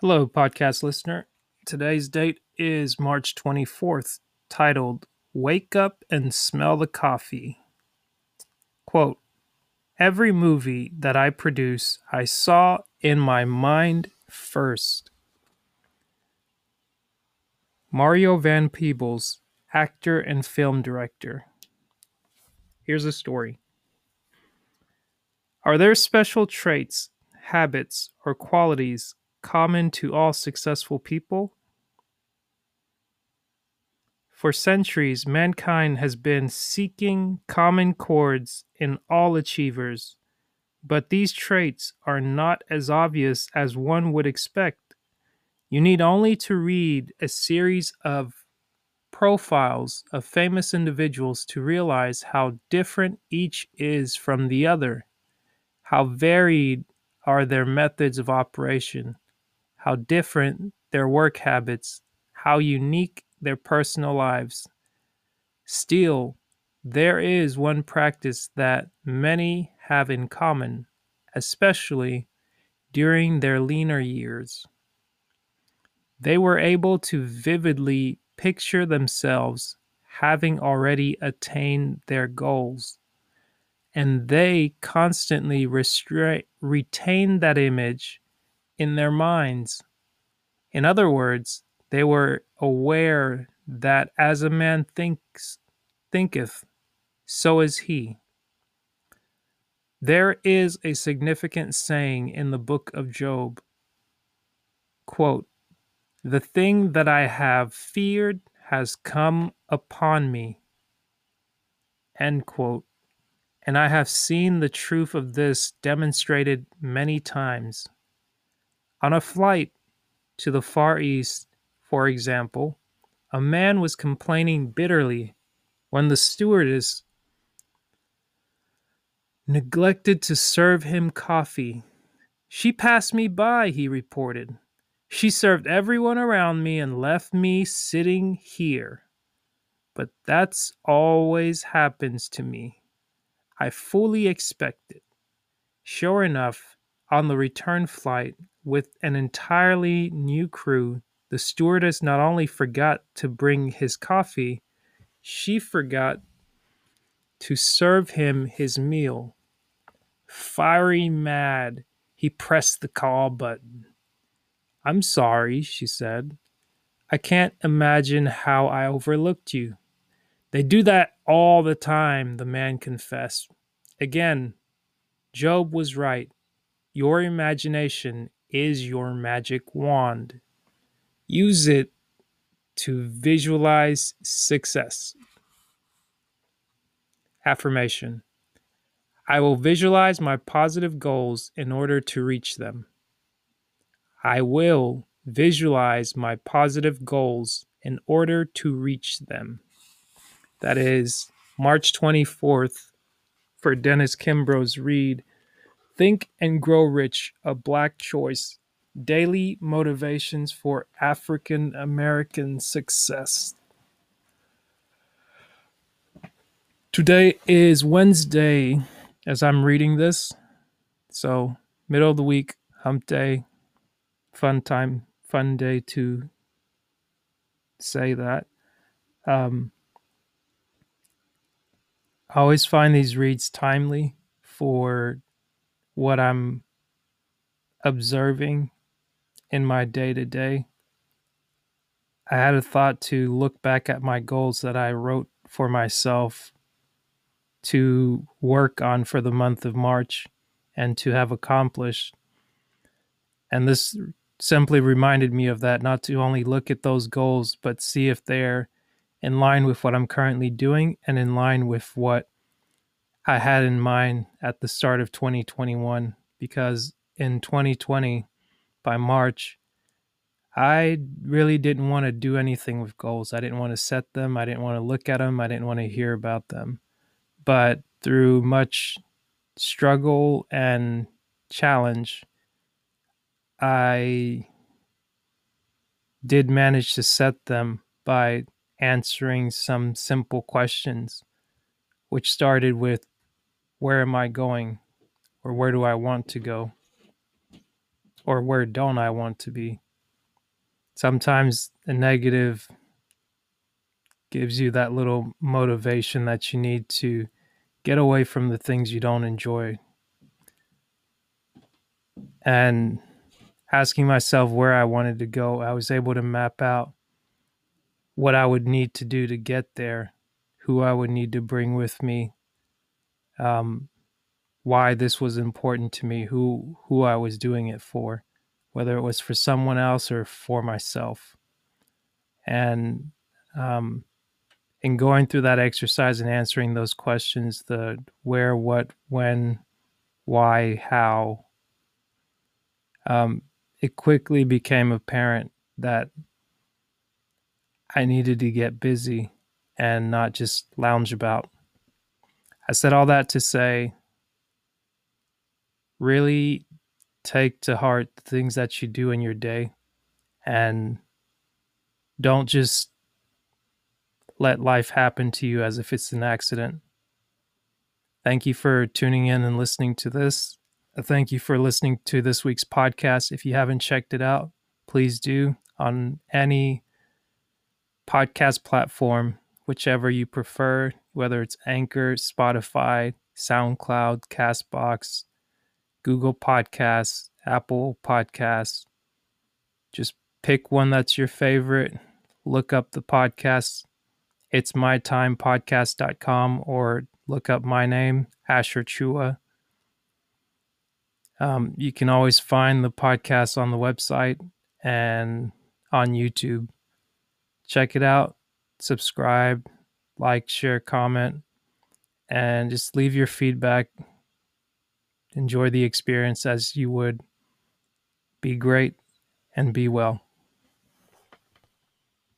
Hello, podcast listener. Today's date is March 24th, titled Wake Up and Smell the Coffee. Quote Every movie that I produce, I saw in my mind first. Mario Van Peebles, actor and film director. Here's a story. Are there special traits, habits, or qualities common to all successful people? For centuries, mankind has been seeking common chords in all achievers, but these traits are not as obvious as one would expect. You need only to read a series of profiles of famous individuals to realize how different each is from the other, how varied are their methods of operation, how different their work habits, how unique their personal lives. Still, there is one practice that many have in common, especially during their leaner years. They were able to vividly picture themselves having already attained their goals, and they constantly restra- retain that image in their minds. In other words, they were aware that as a man thinks thinketh, so is he. There is a significant saying in the book of Job. Quote, the thing that I have feared has come upon me. End quote. And I have seen the truth of this demonstrated many times. On a flight to the Far East, for example, a man was complaining bitterly when the stewardess neglected to serve him coffee. She passed me by, he reported. She served everyone around me and left me sitting here. But that's always happens to me. I fully expect it. Sure enough, on the return flight with an entirely new crew, the stewardess not only forgot to bring his coffee, she forgot to serve him his meal. Fiery mad, he pressed the call button. I'm sorry, she said. I can't imagine how I overlooked you. They do that all the time, the man confessed. Again, Job was right. Your imagination is your magic wand. Use it to visualize success. Affirmation I will visualize my positive goals in order to reach them. I will visualize my positive goals in order to reach them. That is March 24th for Dennis Kimbro's read Think and Grow Rich, a Black Choice Daily Motivations for African American Success. Today is Wednesday as I'm reading this. So, middle of the week, hump day, fun time, fun day to say that. Um, I always find these reads timely for what I'm observing in my day to day, I had a thought to look back at my goals that I wrote for myself to work on for the month of March and to have accomplished. And this simply reminded me of that, not to only look at those goals, but see if they're in line with what I'm currently doing and in line with what I had in mind at the start of 2021. Because in 2020, by March, I really didn't want to do anything with goals. I didn't want to set them. I didn't want to look at them. I didn't want to hear about them. But through much struggle and challenge, I did manage to set them by answering some simple questions, which started with Where am I going? or Where do I want to go? or where don't I want to be? sometimes the negative gives you that little motivation that you need to get away from the things you don't enjoy. And asking myself where I wanted to go, I was able to map out what I would need to do to get there, who I would need to bring with me, um, why this was important to me, who who I was doing it for, whether it was for someone else or for myself. And um, in going through that exercise and answering those questions, the where, what, when, why, how, um, it quickly became apparent that I needed to get busy and not just lounge about. I said all that to say really take to heart the things that you do in your day and don't just let life happen to you as if it's an accident. Thank you for tuning in and listening to this. Uh, thank you for listening to this week's podcast. If you haven't checked it out, please do on any podcast platform, whichever you prefer, whether it's Anchor, Spotify, SoundCloud, Castbox, Google Podcasts, Apple Podcasts. Just pick one that's your favorite. Look up the podcast. It's mytimepodcast.com or look up my name, Asher Tchoua. Um, you can always find the podcast on the website and on YouTube. Check it out, subscribe, like, share, comment, and just leave your feedback. Enjoy the experience as you would. Be great and be well.